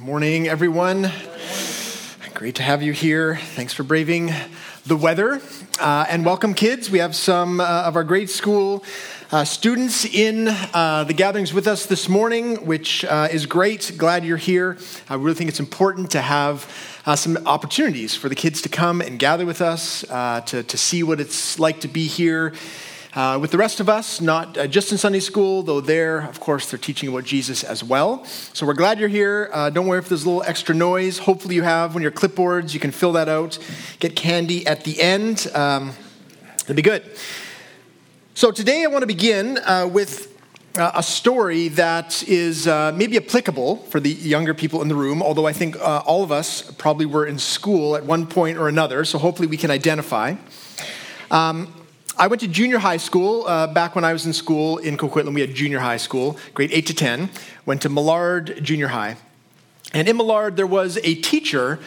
Morning, everyone. Great to have you here. Thanks for braving the weather. Uh, and welcome, kids. We have some uh, of our grade school uh, students in uh, the gatherings with us this morning, which uh, is great. Glad you're here. I really think it's important to have uh, some opportunities for the kids to come and gather with us, to, to see what it's like to be here uh, with the rest of us, not uh, just in Sunday school, though there, of course, they're teaching about Jesus as well. So we're glad you're here. Uh, don't worry if there's a little extra noise. Hopefully, you have of your clipboards. You can fill that out. Get candy at the end. Um, it'll be good. So today, I want to begin uh, with uh, a story that is uh, maybe applicable for the younger people in the room, although I think uh, all of us probably were in school at one point or another, so hopefully we can identify. Um, I went to junior high school. Uh, back when I was in school in Coquitlam, we had junior high school, grade 8 to 10. Went to Millard Junior High. And in Millard, there was a teacher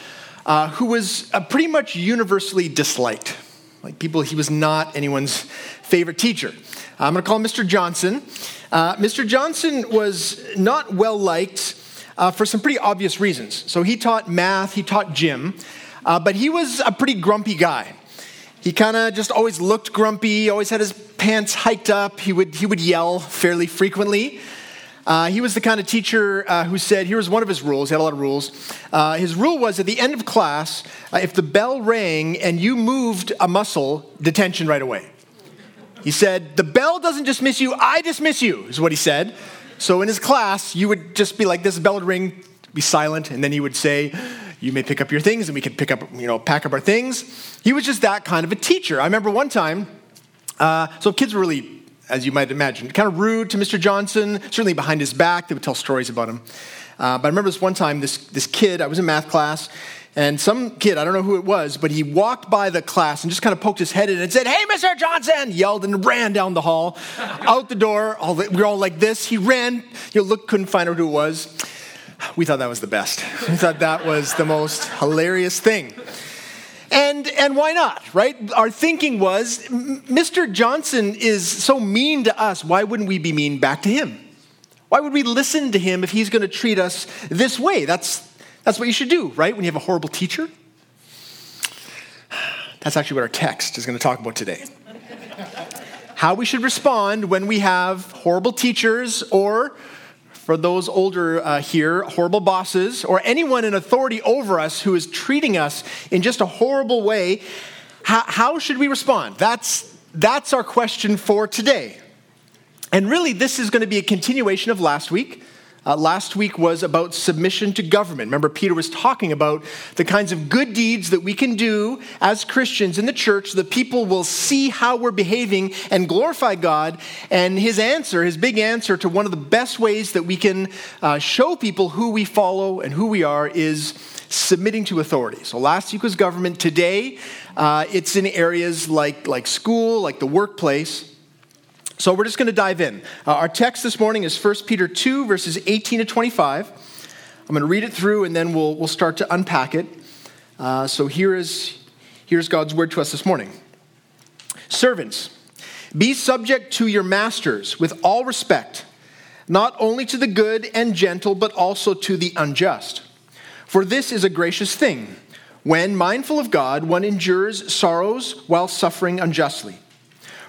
uh, who was uh, pretty much universally disliked. Like people, he was not anyone's favorite teacher. I'm going to call him Mr. Johnson. Uh, Mr. Johnson was not well liked uh, for some pretty obvious reasons. So he taught math, he taught gym, uh, but he was a pretty grumpy guy. He kind of just always looked grumpy, always had his pants hiked up. He would, he would yell fairly frequently. Uh, he was the kind of teacher uh, who said, here was one of his rules, he had a lot of rules. Uh, his rule was at the end of class, uh, if the bell rang and you moved a muscle, detention right away. He said, the bell doesn't dismiss you, I dismiss you, is what he said. So in his class, you would just be like this, bell would ring, be silent, and then he would say, you may pick up your things and we could pick up, you know, pack up our things. He was just that kind of a teacher. I remember one time, uh, so kids were really, as you might imagine, kind of rude to Mr. Johnson, certainly behind his back. They would tell stories about him. Uh, but I remember this one time, this, this kid, I was in math class, and some kid, I don't know who it was, but he walked by the class and just kind of poked his head in and said, Hey, Mr. Johnson! Yelled and ran down the hall, out the door. All the, we were all like this. He ran, you know, look, couldn't find out who it was. We thought that was the best. We thought that was the most hilarious thing. And, and why not, right? Our thinking was Mr. Johnson is so mean to us, why wouldn't we be mean back to him? Why would we listen to him if he's going to treat us this way? That's, that's what you should do, right? When you have a horrible teacher. That's actually what our text is going to talk about today. How we should respond when we have horrible teachers or for those older uh, here, horrible bosses, or anyone in authority over us who is treating us in just a horrible way, how, how should we respond? That's, that's our question for today. And really, this is going to be a continuation of last week. Uh, last week was about submission to government. Remember, Peter was talking about the kinds of good deeds that we can do as Christians in the church that people will see how we're behaving and glorify God. And his answer, his big answer to one of the best ways that we can uh, show people who we follow and who we are is submitting to authority. So last week was government. Today, uh, it's in areas like, like school, like the workplace. So we're just going to dive in. Uh, our text this morning is 1 Peter 2, verses 18 to 25. I'm going to read it through and then we'll, we'll start to unpack it. Uh, so here is, here's God's word to us this morning. Servants, be subject to your masters with all respect, not only to the good and gentle, but also to the unjust. For this is a gracious thing. When, mindful of God, one endures sorrows while suffering unjustly.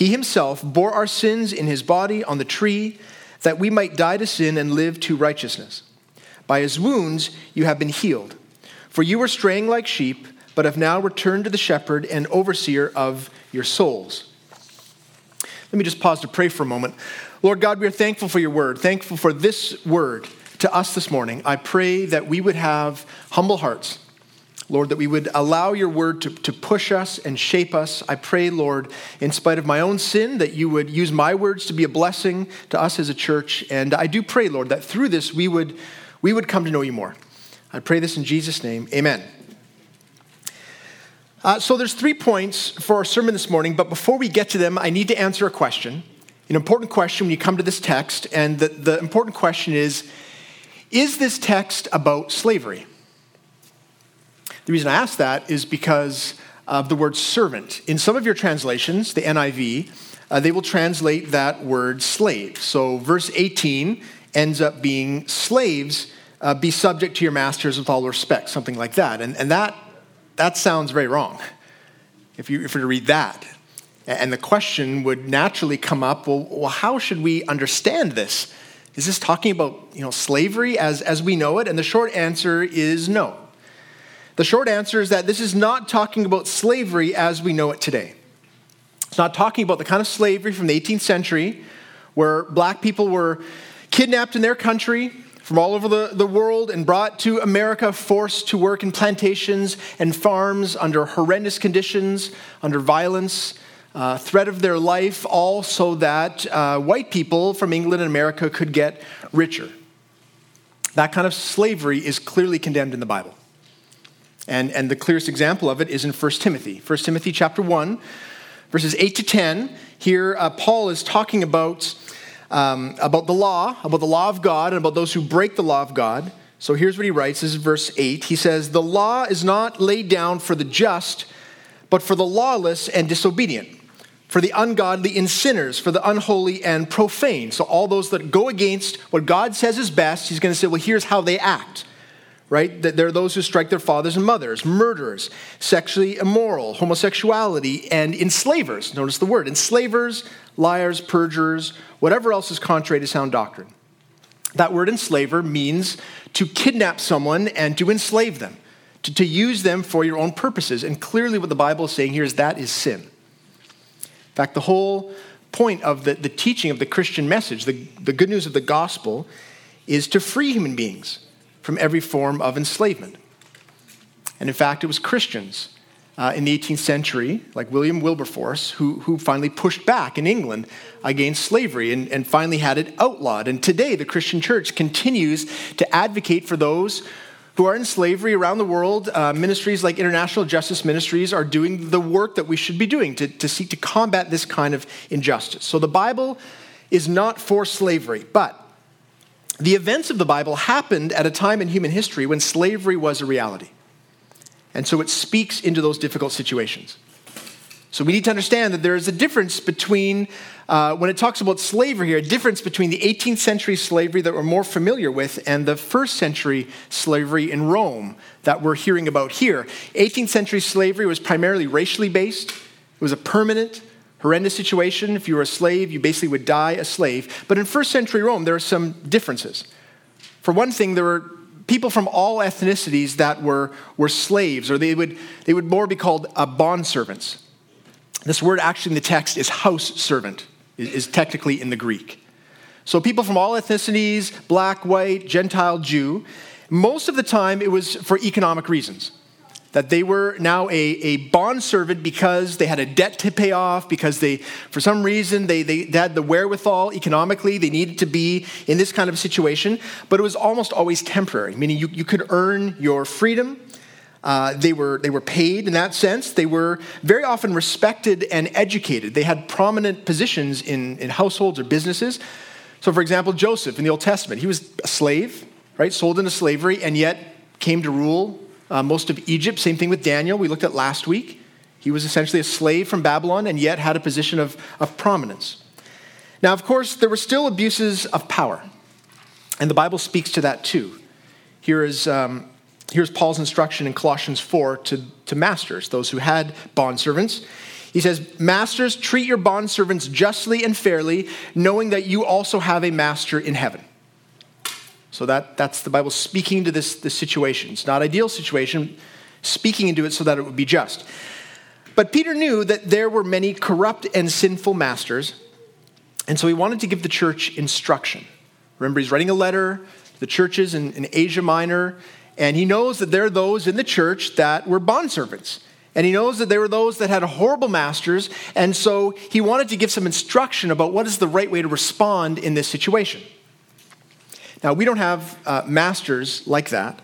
He himself bore our sins in his body on the tree, that we might die to sin and live to righteousness. By his wounds you have been healed. For you were straying like sheep, but have now returned to the shepherd and overseer of your souls. Let me just pause to pray for a moment. Lord God, we are thankful for your word, thankful for this word to us this morning. I pray that we would have humble hearts Lord, that we would allow your word to, to push us and shape us. I pray, Lord, in spite of my own sin, that you would use my words to be a blessing to us as a church. And I do pray, Lord, that through this we would, we would come to know you more. I pray this in Jesus' name. Amen. Uh, so there's three points for our sermon this morning, but before we get to them, I need to answer a question, an important question when you come to this text, and the, the important question is, is this text about slavery? The reason I ask that is because of the word servant. In some of your translations, the NIV, uh, they will translate that word slave. So verse 18 ends up being slaves, uh, be subject to your masters with all respect, something like that. And, and that that sounds very wrong if you, if you were to read that. And the question would naturally come up well, well, how should we understand this? Is this talking about you know, slavery as, as we know it? And the short answer is no. The short answer is that this is not talking about slavery as we know it today. It's not talking about the kind of slavery from the 18th century where black people were kidnapped in their country, from all over the, the world and brought to America, forced to work in plantations and farms under horrendous conditions, under violence, uh, threat of their life, all so that uh, white people from England and America could get richer. That kind of slavery is clearly condemned in the Bible. And, and the clearest example of it is in 1 Timothy. 1 Timothy chapter 1, verses 8 to 10. Here, uh, Paul is talking about um, about the law, about the law of God, and about those who break the law of God. So here's what he writes. This is verse 8. He says, The law is not laid down for the just, but for the lawless and disobedient, for the ungodly and sinners, for the unholy and profane. So all those that go against what God says is best, he's going to say, Well, here's how they act right? There are those who strike their fathers and mothers, murderers, sexually immoral, homosexuality, and enslavers. Notice the word enslavers, liars, perjurers, whatever else is contrary to sound doctrine. That word enslaver means to kidnap someone and to enslave them, to, to use them for your own purposes. And clearly, what the Bible is saying here is that is sin. In fact, the whole point of the, the teaching of the Christian message, the, the good news of the gospel, is to free human beings from every form of enslavement. And in fact, it was Christians uh, in the 18th century, like William Wilberforce, who, who finally pushed back in England against slavery and, and finally had it outlawed. And today, the Christian church continues to advocate for those who are in slavery around the world. Uh, ministries like International Justice Ministries are doing the work that we should be doing to, to seek to combat this kind of injustice. So the Bible is not for slavery, but the events of the Bible happened at a time in human history when slavery was a reality. And so it speaks into those difficult situations. So we need to understand that there is a difference between, uh, when it talks about slavery here, a difference between the 18th century slavery that we're more familiar with and the first century slavery in Rome that we're hearing about here. 18th century slavery was primarily racially based, it was a permanent, horrendous situation. If you were a slave, you basically would die a slave. But in first century Rome, there are some differences. For one thing, there were people from all ethnicities that were, were slaves, or they would, they would more be called uh, bond servants. This word actually in the text is house servant, is technically in the Greek. So people from all ethnicities, black, white, Gentile, Jew, most of the time it was for economic reasons that they were now a, a bond servant because they had a debt to pay off, because they, for some reason, they, they had the wherewithal economically, they needed to be in this kind of situation, but it was almost always temporary, meaning you, you could earn your freedom. Uh, they, were, they were paid in that sense. They were very often respected and educated. They had prominent positions in, in households or businesses. So, for example, Joseph in the Old Testament, he was a slave, right, sold into slavery, and yet came to rule uh, most of Egypt. Same thing with Daniel, we looked at last week. He was essentially a slave from Babylon and yet had a position of, of prominence. Now, of course, there were still abuses of power, and the Bible speaks to that too. Here is, um, here's Paul's instruction in Colossians 4 to, to masters, those who had bondservants. He says, Masters, treat your bondservants justly and fairly, knowing that you also have a master in heaven. So that, that's the Bible speaking to this, this situation. It's not ideal situation, speaking into it so that it would be just. But Peter knew that there were many corrupt and sinful masters, and so he wanted to give the church instruction. Remember, he's writing a letter to the churches in, in Asia Minor, and he knows that there are those in the church that were bondservants. And he knows that there were those that had horrible masters, and so he wanted to give some instruction about what is the right way to respond in this situation. Now, we don't have uh, masters like that,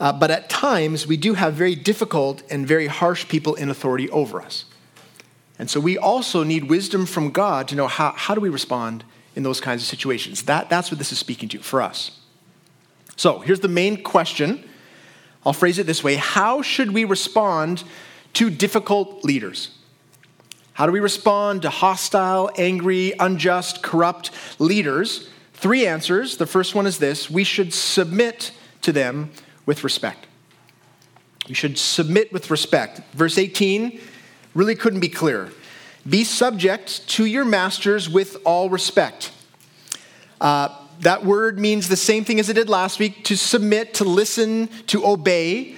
Uh, but at times, we do have very difficult and very harsh people in authority over us. And so we also need wisdom from God to know how, how do we respond in those kinds of situations. That, that's what this is speaking to for us. So here's the main question. I'll phrase it this way How should we respond to difficult leaders? How do we respond to hostile, angry, unjust, corrupt leaders? Three answers. The first one is this we should submit to them with respect. We should submit with respect. Verse 18 really couldn't be clearer. Be subject to your masters with all respect. Uh, that word means the same thing as it did last week to submit, to listen, to obey.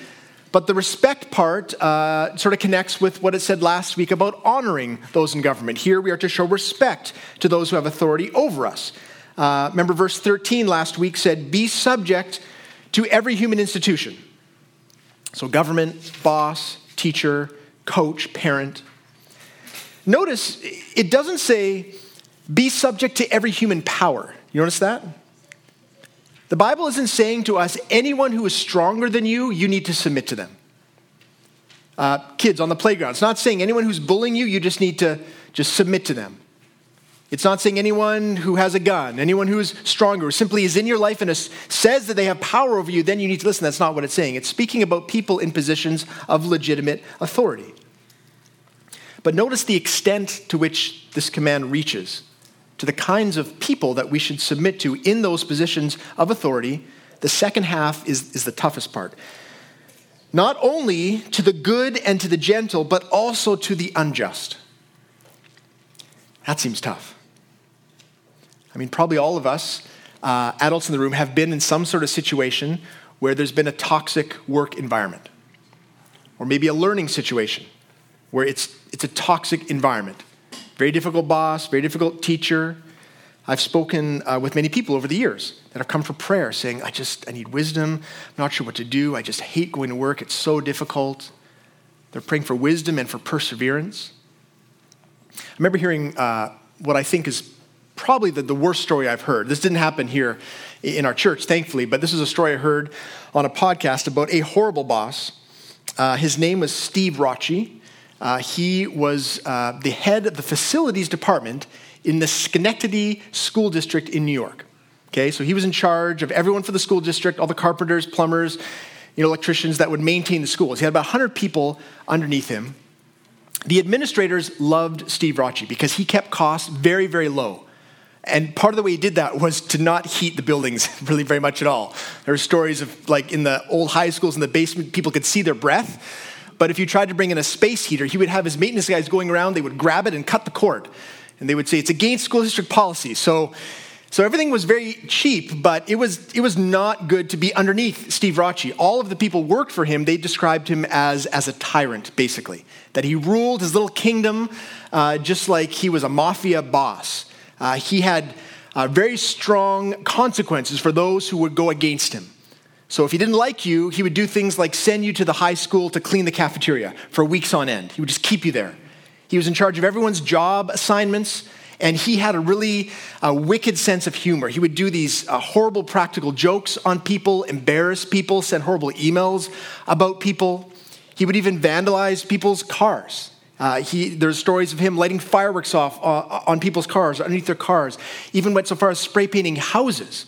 But the respect part uh, sort of connects with what it said last week about honoring those in government. Here we are to show respect to those who have authority over us. Uh, remember, verse 13 last week said, Be subject to every human institution. So, government, boss, teacher, coach, parent. Notice it doesn't say, Be subject to every human power. You notice that? The Bible isn't saying to us, anyone who is stronger than you, you need to submit to them. Uh, kids on the playground, it's not saying anyone who's bullying you, you just need to just submit to them. It's not saying anyone who has a gun, anyone who's stronger, simply is in your life and says that they have power over you, then you need to listen. That's not what it's saying. It's speaking about people in positions of legitimate authority. But notice the extent to which this command reaches to the kinds of people that we should submit to in those positions of authority. The second half is, is the toughest part. Not only to the good and to the gentle, but also to the unjust. That seems tough. I mean, probably all of us, uh, adults in the room, have been in some sort of situation where there's been a toxic work environment, or maybe a learning situation where it's, it's a toxic environment. Very difficult boss, very difficult teacher. I've spoken uh, with many people over the years that have come for prayer saying, I just, I need wisdom. I'm not sure what to do. I just hate going to work. It's so difficult. They're praying for wisdom and for perseverance. I remember hearing uh, what I think is probably the, the worst story I've heard. This didn't happen here in our church, thankfully, but this is a story I heard on a podcast about a horrible boss. Uh, his name was Steve Raucci. Uh, he was uh, the head of the facilities department in the Schenectady School District in New York. Okay, so he was in charge of everyone for the school district, all the carpenters, plumbers, you know, electricians that would maintain the schools. He had about 100 people underneath him. The administrators loved Steve Raucci because he kept costs very, very low. And part of the way he did that was to not heat the buildings really very much at all. There were stories of like in the old high schools in the basement, people could see their breath. But if you tried to bring in a space heater, he would have his maintenance guys going around, they would grab it and cut the cord. And they would say, it's against school district policy. So, so everything was very cheap, but it was, it was not good to be underneath Steve Raucci. All of the people worked for him, they described him as, as a tyrant, basically. That he ruled his little kingdom uh, just like he was a mafia boss. Uh, he had uh, very strong consequences for those who would go against him. So if he didn't like you, he would do things like send you to the high school to clean the cafeteria for weeks on end. He would just keep you there. He was in charge of everyone's job assignments, and he had a really uh, wicked sense of humor. He would do these uh, horrible practical jokes on people, embarrass people, send horrible emails about people. He would even vandalize people's cars. Uh, he, there's stories of him lighting fireworks off uh, on people's cars, underneath their cars, even went so far as spray painting houses.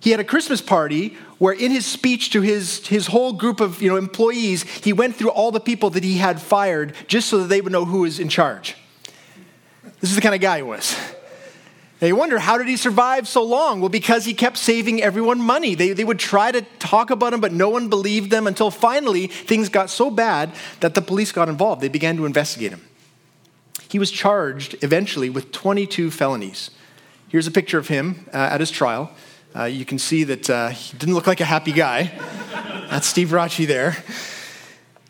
He had a Christmas party where, in his speech to his, his whole group of you know, employees, he went through all the people that he had fired just so that they would know who was in charge. This is the kind of guy he was. They wonder, how did he survive so long? Well, because he kept saving everyone money. They, they would try to talk about him, but no one believed them until finally things got so bad that the police got involved. They began to investigate him. He was charged eventually with 22 felonies. Here's a picture of him uh, at his trial. Uh, you can see that uh, he didn't look like a happy guy. That's Steve Raucci there.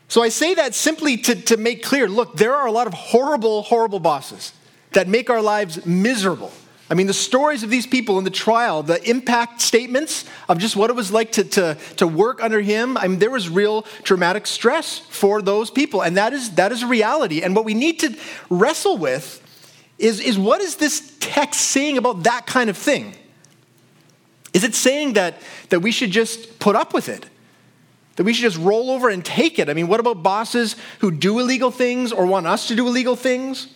So I say that simply to, to make clear look, there are a lot of horrible, horrible bosses that make our lives miserable. I mean, the stories of these people in the trial, the impact statements of just what it was like to, to, to work under him, I mean, there was real traumatic stress for those people. And that is, that is a reality. And what we need to wrestle with is, is what is this text saying about that kind of thing? Is it saying that, that we should just put up with it? That we should just roll over and take it. I mean, what about bosses who do illegal things or want us to do illegal things?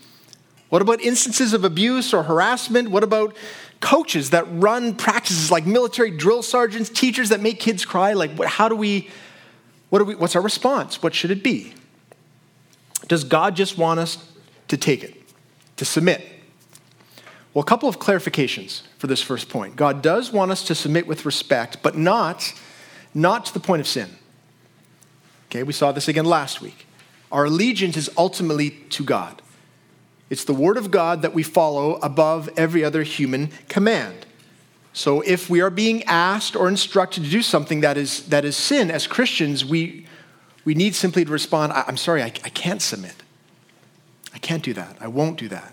What about instances of abuse or harassment? What about coaches that run practices like military drill sergeants, teachers that make kids cry? Like, how do we, what do we, what's our response? What should it be? Does God just want us to take it, to submit? Well, a couple of clarifications for this first point. God does want us to submit with respect, but not, not to the point of sin. Okay, we saw this again last week. Our allegiance is ultimately to God. It's the word of God that we follow above every other human command. So if we are being asked or instructed to do something that is, that is sin as Christians, we, we need simply to respond, I'm sorry, I, I can't submit. I can't do that. I won't do that.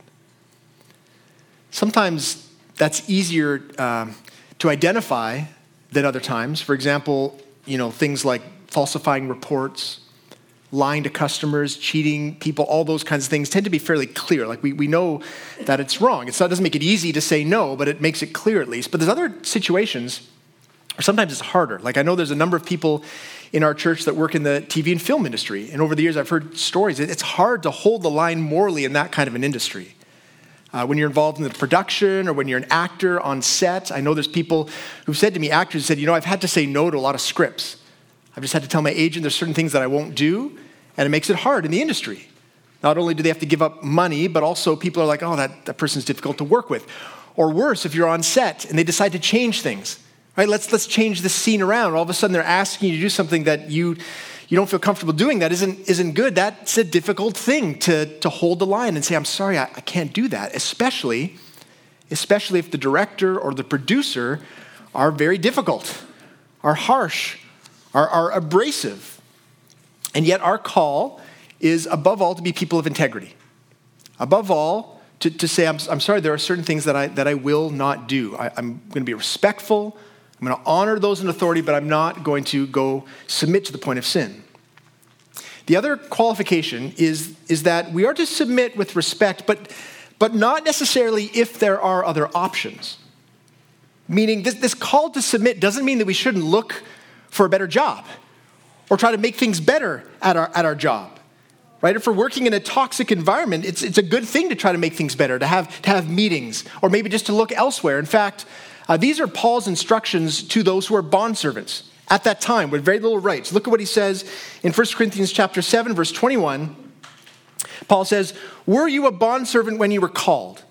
Sometimes that's easier uh, to identify than other times. For example, you know, things like falsifying reports, lying to customers, cheating people, all those kinds of things tend to be fairly clear. Like we, we know that it's wrong. It's it doesn't make it easy to say no, but it makes it clear at least. But there's other situations where sometimes it's harder. Like I know there's a number of people in our church that work in the TV and film industry. And over the years, I've heard stories. It's hard to hold the line morally in that kind of an industry. Uh, when you're involved in the production or when you're an actor on set, I know there's people who've said to me, actors said, you know, I've had to say no to a lot of scripts. I've just had to tell my agent there's certain things that I won't do and it makes it hard in the industry. Not only do they have to give up money, but also people are like, oh, that, that person's difficult to work with. Or worse, if you're on set and they decide to change things, right? Let's, let's change the scene around. All of a sudden they're asking you to do something that you, you don't feel comfortable doing. That isn't, isn't good. That's a difficult thing to, to hold the line and say, I'm sorry, I, I can't do that, especially, especially if the director or the producer are very difficult, are harsh, are, are abrasive. And yet, our call is above all to be people of integrity. Above all, to, to say, I'm, I'm sorry, there are certain things that I, that I will not do. I, I'm going to be respectful. I'm going to honor those in authority, but I'm not going to go submit to the point of sin. The other qualification is, is that we are to submit with respect, but, but not necessarily if there are other options. Meaning, this, this call to submit doesn't mean that we shouldn't look for a better job or try to make things better at our, at our job. Right? If we're working in a toxic environment, it's, it's a good thing to try to make things better, to have, to have meetings, or maybe just to look elsewhere. In fact, uh, these are Paul's instructions to those who are bondservants at that time with very little rights. Look at what he says in 1 Corinthians chapter 7, verse 21. Paul says, Were you a bondservant when you were called?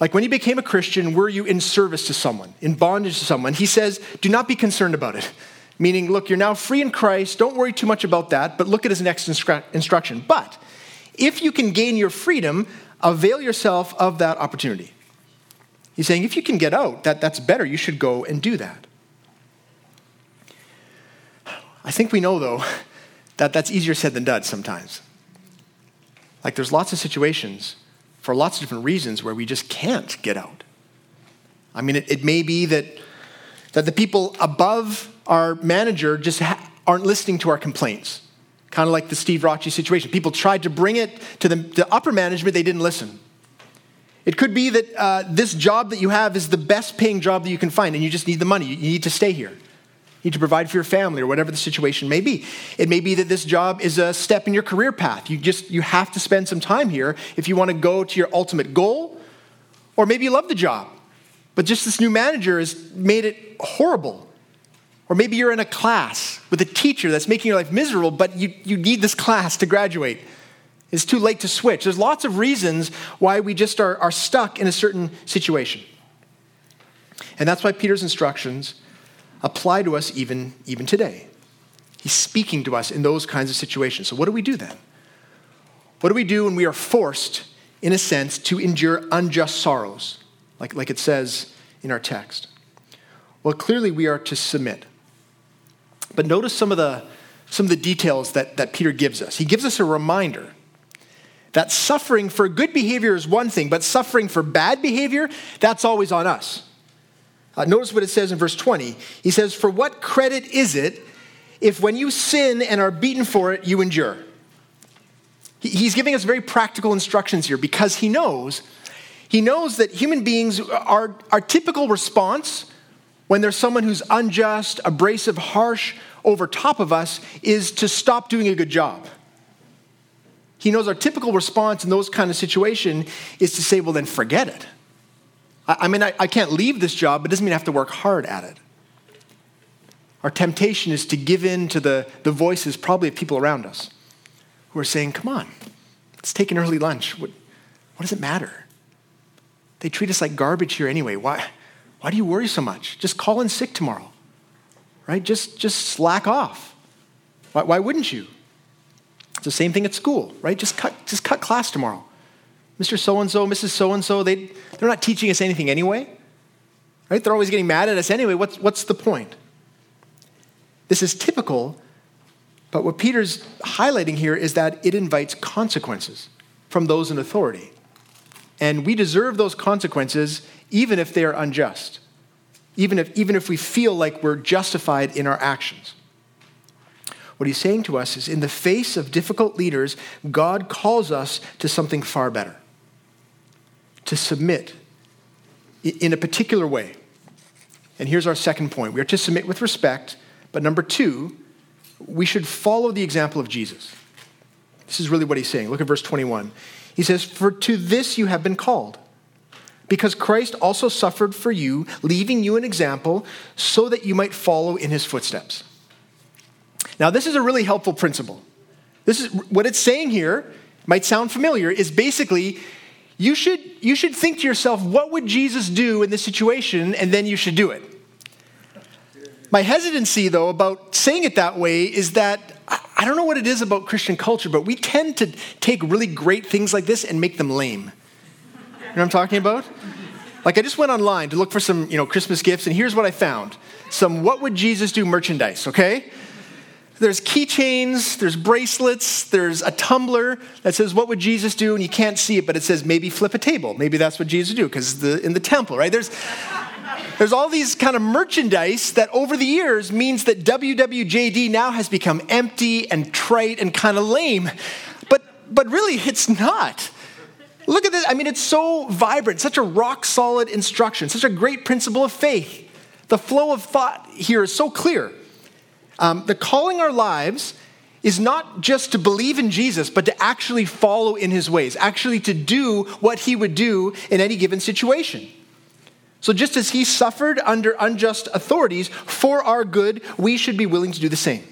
Like when you became a Christian, were you in service to someone, in bondage to someone? He says, Do not be concerned about it meaning, look, you're now free in Christ. Don't worry too much about that, but look at his next instru- instruction. But if you can gain your freedom, avail yourself of that opportunity. He's saying, if you can get out, that, that's better. You should go and do that. I think we know, though, that that's easier said than done sometimes. Like, there's lots of situations for lots of different reasons where we just can't get out. I mean, it, it may be that, that the people above our manager just ha- aren't listening to our complaints. Kind of like the Steve Raucci situation. People tried to bring it to the, the upper management, they didn't listen. It could be that uh, this job that you have is the best paying job that you can find, and you just need the money. You need to stay here. You need to provide for your family or whatever the situation may be. It may be that this job is a step in your career path. You just you have to spend some time here if you want to go to your ultimate goal. Or maybe you love the job, but just this new manager has made it horrible. Or maybe you're in a class with a teacher that's making your life miserable, but you, you need this class to graduate. It's too late to switch. There's lots of reasons why we just are, are stuck in a certain situation. And that's why Peter's instructions apply to us even, even today. He's speaking to us in those kinds of situations. So, what do we do then? What do we do when we are forced, in a sense, to endure unjust sorrows, like, like it says in our text? Well, clearly we are to submit. But notice some of the, some of the details that, that Peter gives us. He gives us a reminder that suffering for good behavior is one thing, but suffering for bad behavior, that's always on us. Uh, notice what it says in verse 20. He says, For what credit is it if when you sin and are beaten for it, you endure? He's giving us very practical instructions here because he knows, he knows that human beings, our, our typical response when there's someone who's unjust, abrasive, harsh, over top of us is to stop doing a good job. He knows our typical response in those kind of situation is to say, well, then forget it. I, mean, I, I can't leave this job, but it doesn't mean I have to work hard at it. Our temptation is to give in to the, the voices, probably of people around us, who are saying, come on, let's take an early lunch. What, what does it matter? They treat us like garbage here anyway. Why, why do you worry so much? Just call in sick tomorrow, right? Just, just slack off. Why, why wouldn't you? It's the same thing at school, right? Just cut, just cut class tomorrow. Mr. So and so, Mrs. So and so, they they're not teaching us anything anyway, right? They're always getting mad at us anyway. What's, what's the point? This is typical, but what Peter's highlighting here is that it invites consequences from those in authority. And we deserve those consequences even if they are unjust, even if, even if we feel like we're justified in our actions. What he's saying to us is in the face of difficult leaders, God calls us to something far better to submit in a particular way. And here's our second point we are to submit with respect, but number two, we should follow the example of Jesus. This is really what he's saying. Look at verse 21. He says, For to this you have been called, because Christ also suffered for you, leaving you an example, so that you might follow in his footsteps. Now, this is a really helpful principle. This is what it's saying here, might sound familiar, is basically you should, you should think to yourself, what would Jesus do in this situation? And then you should do it. My hesitancy, though, about saying it that way is that I don't know what it is about Christian culture, but we tend to take really great things like this and make them lame. You know what I'm talking about? Like I just went online to look for some, you know, Christmas gifts, and here's what I found: some "What would Jesus do" merchandise. Okay, there's keychains, there's bracelets, there's a tumbler that says, What would Jesus do? And you can't see it, but it says, Maybe flip a table. Maybe that's what Jesus would do, because the, in the temple, right? There's, there's all these kind of merchandise that over the years means that WWJD now has become empty and trite and kind of lame. But, but really, it's not. Look at this. I mean, it's so vibrant, such a rock solid instruction, such a great principle of faith. The flow of thought here is so clear. Um, the calling our lives is not just to believe in Jesus, but to actually follow in his ways, actually to do what he would do in any given situation. So, just as he suffered under unjust authorities for our good, we should be willing to do the same.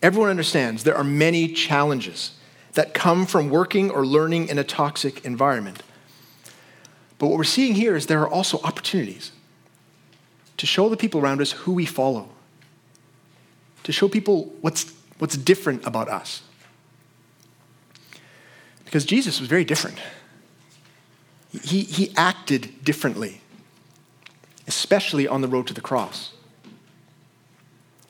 Everyone understands there are many challenges that come from working or learning in a toxic environment. But what we're seeing here is there are also opportunities to show the people around us who we follow to show people what's, what's different about us. Because Jesus was very different. He, he acted differently, especially on the road to the cross.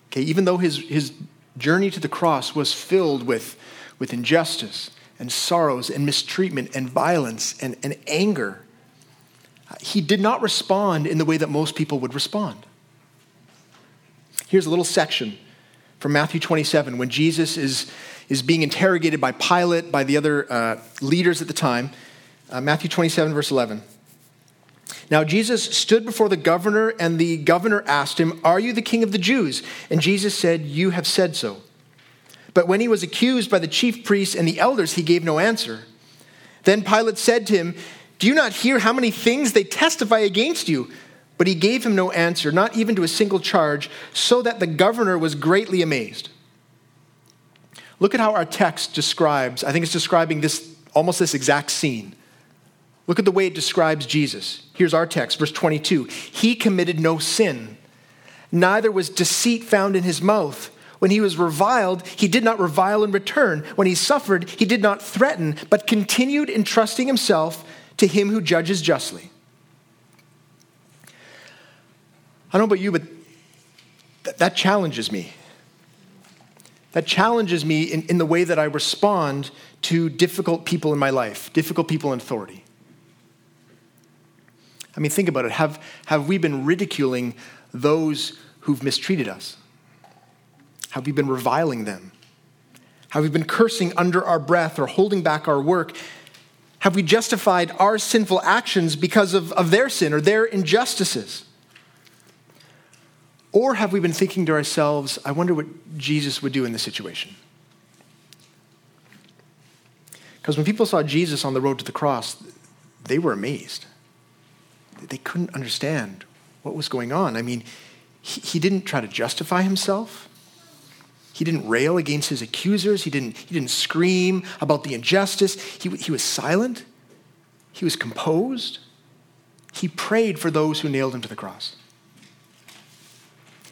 Okay, even though his, his journey to the cross was filled with, with injustice and sorrows and mistreatment and violence and, and anger, he did not respond in the way that most people would respond. Here's a little section from Matthew 27 when Jesus is, is being interrogated by Pilate, by the other uh, leaders at the time. Uh, Matthew 27, verse 11. Now, Jesus stood before the governor, and the governor asked him, Are you the king of the Jews? And Jesus said, You have said so. But when he was accused by the chief priests and the elders, he gave no answer. Then Pilate said to him, Do you not hear how many things they testify against you? But he gave him no answer, not even to a single charge, so that the governor was greatly amazed. Look at how our text describes, I think it's describing this almost this exact scene. Look at the way it describes Jesus. Here's our text, verse 22. He committed no sin, neither was deceit found in his mouth. When he was reviled, he did not revile in return. When he suffered, he did not threaten, but continued entrusting himself to him who judges justly. I don't know about you, but th- that challenges me. That challenges me in, in the way that I respond to difficult people in my life, difficult people in authority. I mean, think about it. Have, have we been ridiculing those who've mistreated us? Have we been reviling them? Have we been cursing under our breath or holding back our work? Have we justified our sinful actions because of, of their sin or their injustices? Or have we been thinking to ourselves, I wonder what Jesus would do in this situation? Because when people saw Jesus on the road to the cross, they were amazed. They couldn't understand what was going on. I mean, he, he didn't try to justify himself. He didn't rail against his accusers. He didn't, he didn't scream about the injustice. He, he was silent. He was composed. He prayed for those who nailed him to the cross.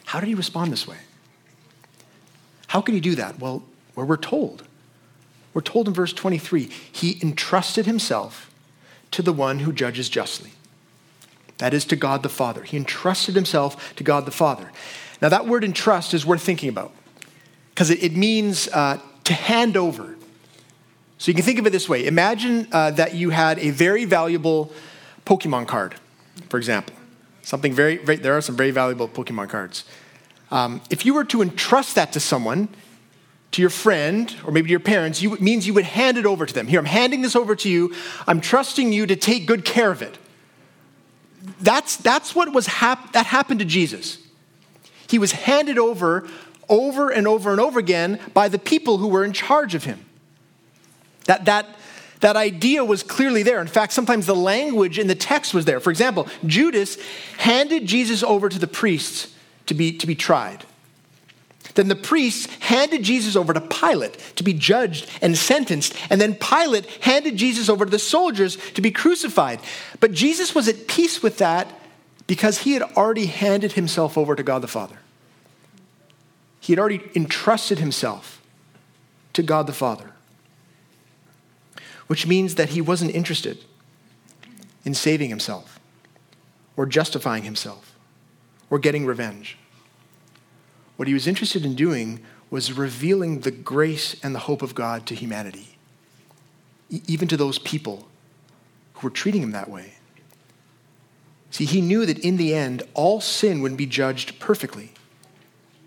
How did he respond this way? How could he do that? Well, where we're told. We're told in verse 23 he entrusted himself to the one who judges justly. That is to God the Father. He entrusted himself to God the Father. Now, that word entrust is worth thinking about because it, it, means uh, to hand over. So you can think of it this way Imagine uh, that you had a very valuable Pokemon card, for example. Something very, very there are some very valuable Pokemon cards. Um, if you were to entrust that to someone, to your friend or maybe to your parents, you, it means you would hand it over to them. Here, I'm handing this over to you. I'm trusting you to take good care of it. That's, that's what was hap- that happened to Jesus. He was handed over over and over and over again by the people who were in charge of him. That, that, that idea was clearly there. In fact, sometimes the language in the text was there. For example, Judas handed Jesus over to the priests to be, to be tried. Then the priests handed Jesus over to Pilate to be judged and sentenced. And then Pilate handed Jesus over to the soldiers to be crucified. But Jesus was at peace with that because he had already handed himself over to God the Father. He had already entrusted himself to God the Father, which means that he wasn't interested in saving himself or justifying himself or getting revenge. What he was interested in doing was revealing the grace and the hope of God to humanity, even to those people who were treating him that way. See, he knew that in the end, all sin would be judged perfectly.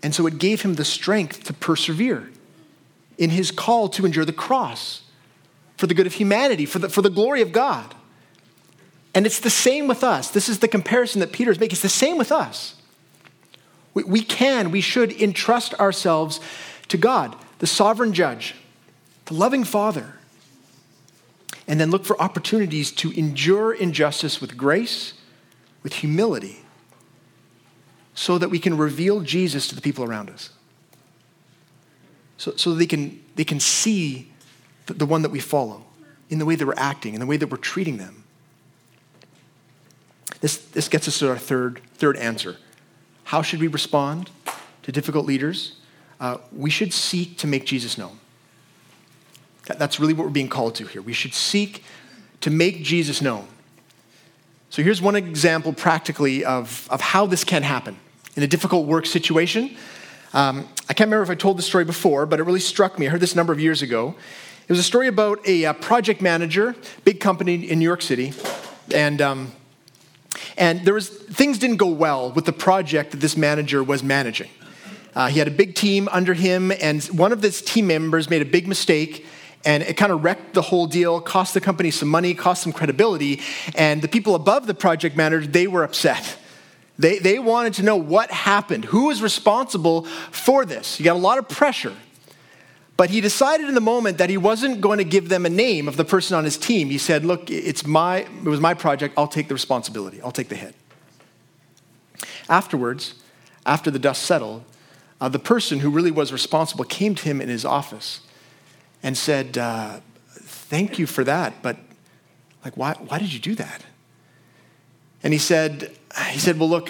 And so it gave him the strength to persevere in his call to endure the cross for the good of humanity, for the, for the glory of God. And it's the same with us. This is the comparison that Peter is making. It's the same with us. We, we can, we should entrust ourselves to God, the sovereign judge, the loving Father, and then look for opportunities to endure injustice with grace, with humility, so that we can reveal Jesus to the people around us. So, so they, can, they can see the, the one that we follow in the way that we're acting, in the way that we're treating them. This, this gets us to our third, third answer. How should we respond to difficult leaders? Uh, we should seek to make Jesus known. That, that's really what we're being called to here. We should seek to make Jesus known. So here's one example practically of, of how this can happen in a difficult work situation. Um, I can't remember if I told this story before, but it really struck me. I heard this a number of years ago. It was a story about a, a uh, project manager, big company in New York City, and um, and there was things didn't go well with the project that this manager was managing. Uh, he had a big team under him, and one of his team members made a big mistake, and it kind of wrecked the whole deal, cost the company some money, cost some credibility, and the people above the project manager, they were upset. They, they wanted to know what happened, who was responsible for this. You got a lot of pressure. But he decided in the moment that he wasn't going to give them a name of the person on his team. He said, Look, it's my, it was my project. I'll take the responsibility, I'll take the hit. Afterwards, after the dust settled, uh, the person who really was responsible came to him in his office and said, uh, Thank you for that, but like, why, why did you do that? And he said, he said, Well, look,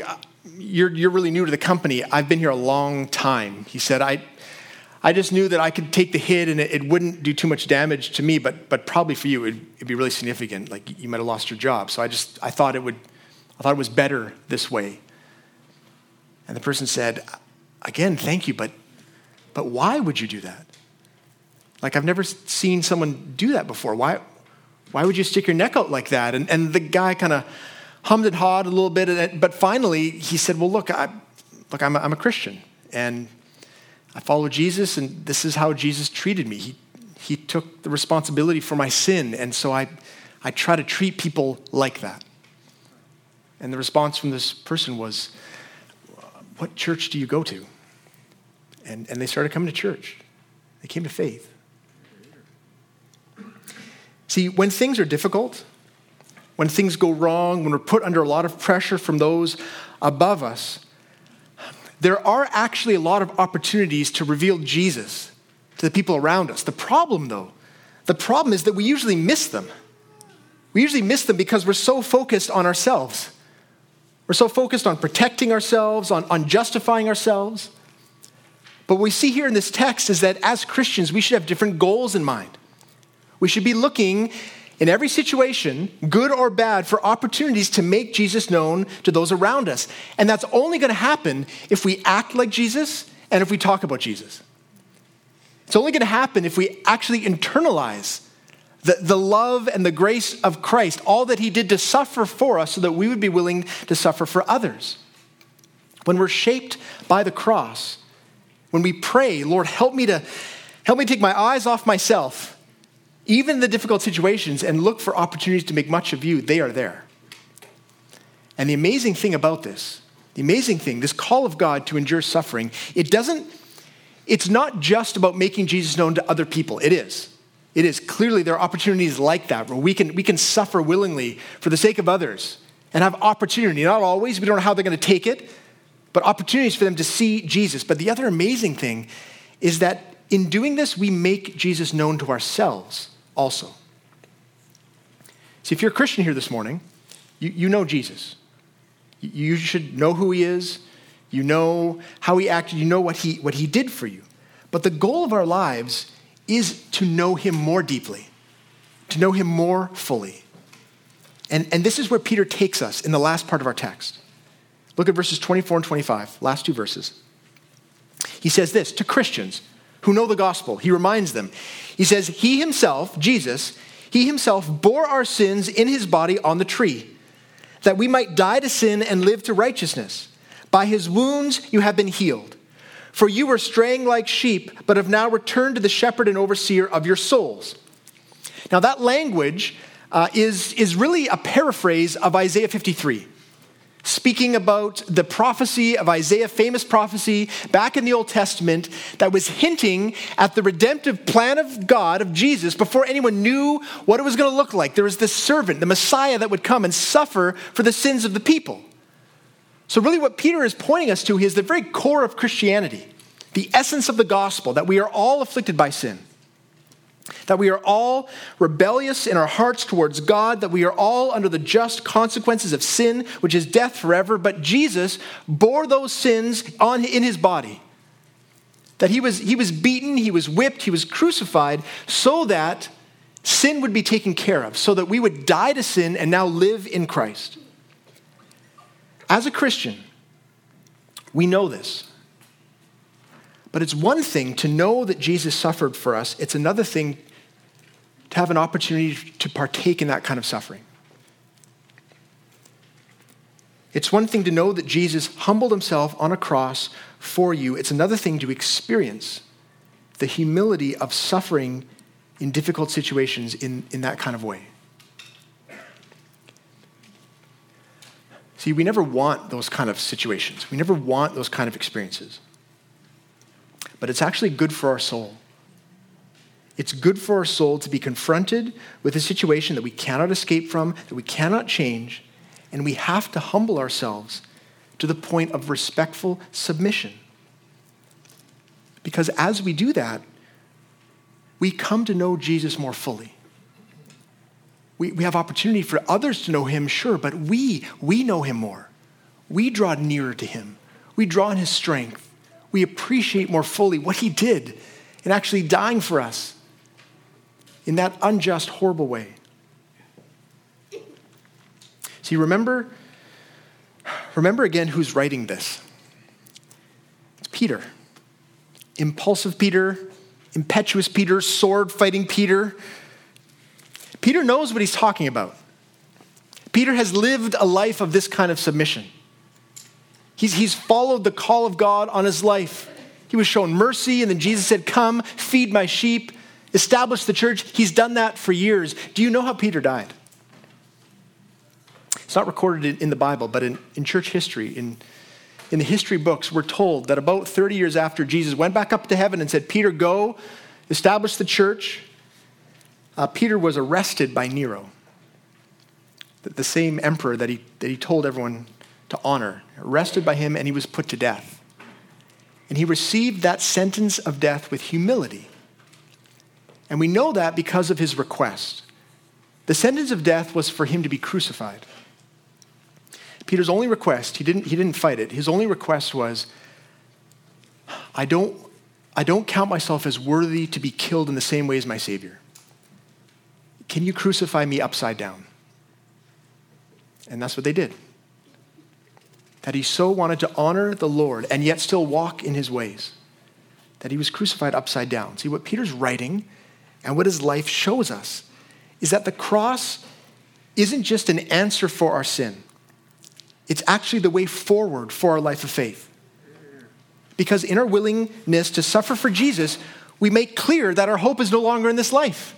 you're, you're really new to the company. I've been here a long time. He said, I, I just knew that I could take the hit and it, it wouldn't do too much damage to me, but, but probably for you, it'd, it'd, be really significant. Like you might have lost your job. So I just, I thought it would, I thought it was better this way. And the person said, again, thank you, but, but why would you do that? Like I've never seen someone do that before. Why, why would you stick your neck out like that? And, and the guy kind of hummed and hawed a little bit, but finally he said, well, look, I, look, I'm a, I'm a Christian. And I follow Jesus, and this is how Jesus treated me. He, he took the responsibility for my sin, and so I, I try to treat people like that. And the response from this person was, What church do you go to? And, and they started coming to church. They came to faith. See, when things are difficult, when things go wrong, when we're put under a lot of pressure from those above us, there are actually a lot of opportunities to reveal Jesus to the people around us. The problem, though, the problem is that we usually miss them. We usually miss them because we're so focused on ourselves. We're so focused on protecting ourselves, on, on justifying ourselves. But what we see here in this text is that as Christians, we should have different goals in mind. We should be looking in every situation, good or bad, for opportunities to make Jesus known to those around us. And that's only going to happen if we act like Jesus and if we talk about Jesus. It's only going to happen if we actually internalize the, the love and the grace of Christ, all that he did to suffer for us so that we would be willing to suffer for others. When we're shaped by the cross, when we pray, Lord, help me to help me take my eyes off myself even the difficult situations, and look for opportunities to make much of you, they are there. And the amazing thing about this, the amazing thing, this call of God to endure suffering, it doesn't, it's not just about making Jesus known to other people. It is. It is. Clearly, there are opportunities like that where we can, we can suffer willingly for the sake of others and have opportunity. Not always, we don't know how they're going to take it, but opportunities for them to see Jesus. But the other amazing thing is that in doing this, we make Jesus known to ourselves also. See, if you're a Christian here this morning, you, you know Jesus. You should know who he is. You know how he acted. You know what he, what he did for you. But the goal of our lives is to know him more deeply, to know him more fully. And, and this is where Peter takes us in the last part of our text. Look at verses 24 and 25, last two verses. He says this to Christians who know the gospel. He reminds them. He says, He himself, Jesus, he himself bore our sins in his body on the tree, that we might die to sin and live to righteousness. By his wounds you have been healed. For you were straying like sheep, but have now returned to the shepherd and overseer of your souls. Now, that language uh, is, is really a paraphrase of Isaiah 53 speaking about the prophecy of Isaiah, famous prophecy back in the Old Testament that was hinting at the redemptive plan of God, of Jesus, before anyone knew what it was going to look like. There was this servant, the Messiah, that would come and suffer for the sins of the people. So, really, what Peter is pointing us to is the very core of Christianity, the essence of the gospel, that we are all afflicted by sin that we are all rebellious in our hearts towards God, that we are all under the just consequences of sin, which is death forever, but Jesus bore those sins on, in his body. That he was, he was beaten, he was whipped, he was crucified, so that sin would be taken care of, so that we would die to sin and now live in Christ. As a Christian, we know this. But it's one thing to know that Jesus suffered for us, it's another thing to have an opportunity to partake in that kind of suffering. It's one thing to know that Jesus humbled himself on a cross for you, it's another thing to experience the humility of suffering in difficult situations in, in that kind of way. See, we never want those kind of situations. We never want those kind of experiences but it's actually good for our soul. It's good for our soul to be confronted with a situation that we cannot escape from, that we cannot change, and we have to humble ourselves to the point of respectful submission. Because as we do that, we come to know Jesus more fully. We, we have opportunity for others to know him, sure, but we, we know him more. We draw nearer to him. We draw on his strength we appreciate more fully what he did in actually dying for us in that unjust, horrible way. See, remember, remember again who's writing this. It's Peter. Impulsive Peter, impetuous Peter, sword fighting Peter. Peter knows what he's talking about. Peter has lived a life of this kind of submission. He's, he's followed the call of God on his life. He was shown mercy, and then Jesus said, Come, feed my sheep, establish the church. He's done that for years. Do you know how Peter died? It's not recorded in the Bible, but in, in church history, in, in the history books, we're told that about 30 years after Jesus went back up to heaven and said, Peter, go, establish the church, uh, Peter was arrested by Nero, the, the same emperor that he, that he told everyone to honor. Arrested by him, and he was put to death. And he received that sentence of death with humility. And we know that because of his request. The sentence of death was for him to be crucified. Peter's only request, he didn't, he didn't fight it, his only request was, I don't, I don't count myself as worthy to be killed in the same way as my Savior. Can you crucify me upside down? And that's what they did. That he so wanted to honor the Lord and yet still walk in his ways, that he was crucified upside down. See, what Peter's writing and what his life shows us is that the cross isn't just an answer for our sin, it's actually the way forward for our life of faith. Because in our willingness to suffer for Jesus, we make clear that our hope is no longer in this life.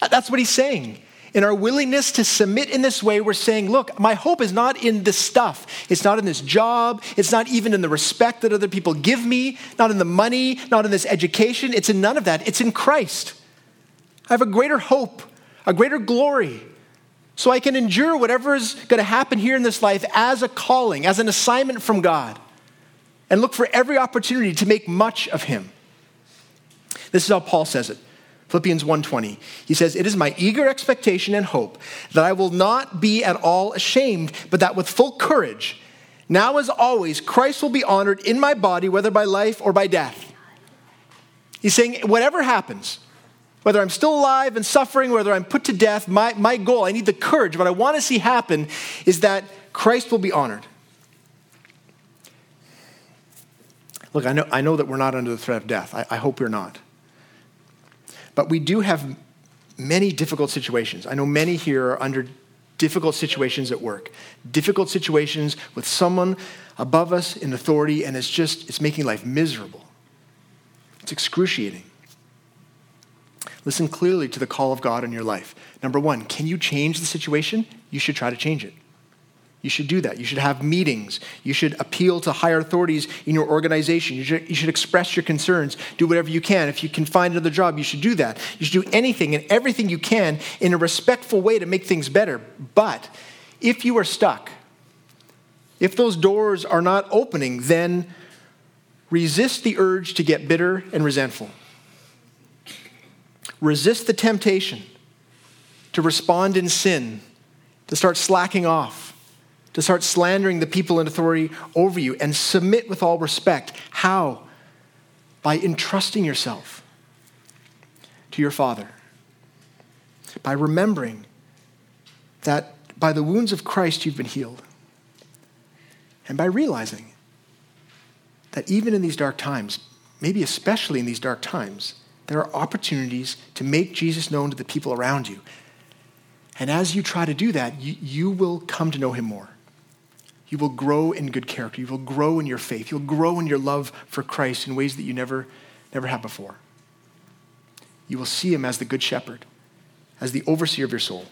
That's what he's saying. In our willingness to submit in this way, we're saying, look, my hope is not in this stuff. It's not in this job. It's not even in the respect that other people give me, not in the money, not in this education. It's in none of that. It's in Christ. I have a greater hope, a greater glory. So I can endure whatever is going to happen here in this life as a calling, as an assignment from God, and look for every opportunity to make much of Him. This is how Paul says it. Philippians 1:20. He says, "It is my eager expectation and hope that I will not be at all ashamed, but that with full courage, now as always, Christ will be honored in my body, whether by life or by death." He's saying, whatever happens, whether I'm still alive and suffering, whether I'm put to death, my, my goal, I need the courage, what I want to see happen is that Christ will be honored. Look, I know, I know that we're not under the threat of death. I, I hope we're not. But we do have many difficult situations. I know many here are under difficult situations at work, difficult situations with someone above us in authority, and it's just, it's making life miserable. It's excruciating. Listen clearly to the call of God in your life. Number one, can you change the situation? You should try to change it. You should do that. You should have meetings. You should appeal to higher authorities in your organization. You should, you should express your concerns. Do whatever you can. If you can find another job, you should do that. You should do anything and everything you can in a respectful way to make things better. But if you are stuck, if those doors are not opening, then resist the urge to get bitter and resentful. Resist the temptation to respond in sin, to start slacking off to start slandering the people in authority over you and submit with all respect. How? By entrusting yourself to your Father. By remembering that by the wounds of Christ you've been healed. And by realizing that even in these dark times, maybe especially in these dark times, there are opportunities to make Jesus known to the people around you. And as you try to do that, you, you will come to know him more. You will grow in good character. You will grow in your faith. You'll grow in your love for Christ in ways that you never, never have before. You will see him as the good shepherd, as the overseer of your soul.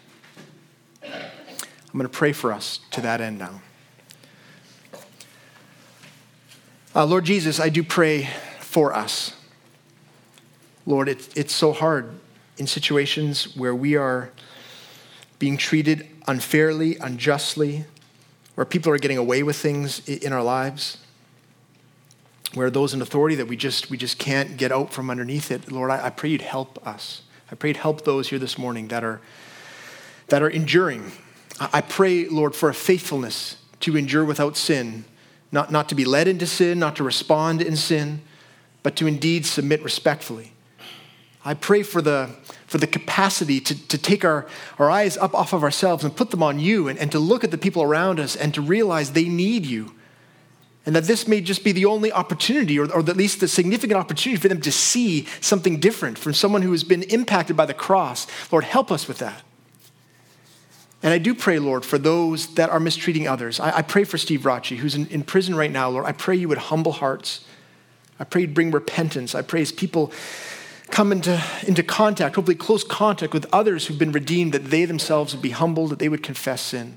I'm going to pray for us to that end now. Uh, Lord Jesus, I do pray for us. Lord, it, it's so hard in situations where we are being treated unfairly, unjustly, where people are getting away with things in our lives, where those in authority that we just, we just can't get out from underneath it. Lord, I, I pray you'd help us. I pray you'd help those here this morning that are, that are enduring. I pray, Lord, for a faithfulness to endure without sin, not, not to be led into sin, not to respond in sin, but to indeed submit respectfully. I pray for the, for the capacity to, to take our, our eyes up off of ourselves and put them on you and, and to look at the people around us and to realize they need you. And that this may just be the only opportunity, or, or at least the significant opportunity for them to see something different from someone who has been impacted by the cross. Lord, help us with that. And I do pray, Lord, for those that are mistreating others. I, I pray for Steve Raucci, who's in, in prison right now, Lord. I pray you would humble hearts. I pray you'd bring repentance. I pray as people come into, into contact, hopefully close contact with others who've been redeemed, that they themselves would be humbled, that they would confess sin.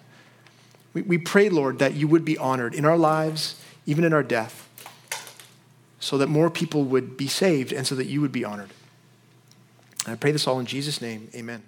We, we pray, Lord, that you would be honored in our lives, even in our death, so that more people would be saved and so that you would be honored. And I pray this all in Jesus' name. Amen.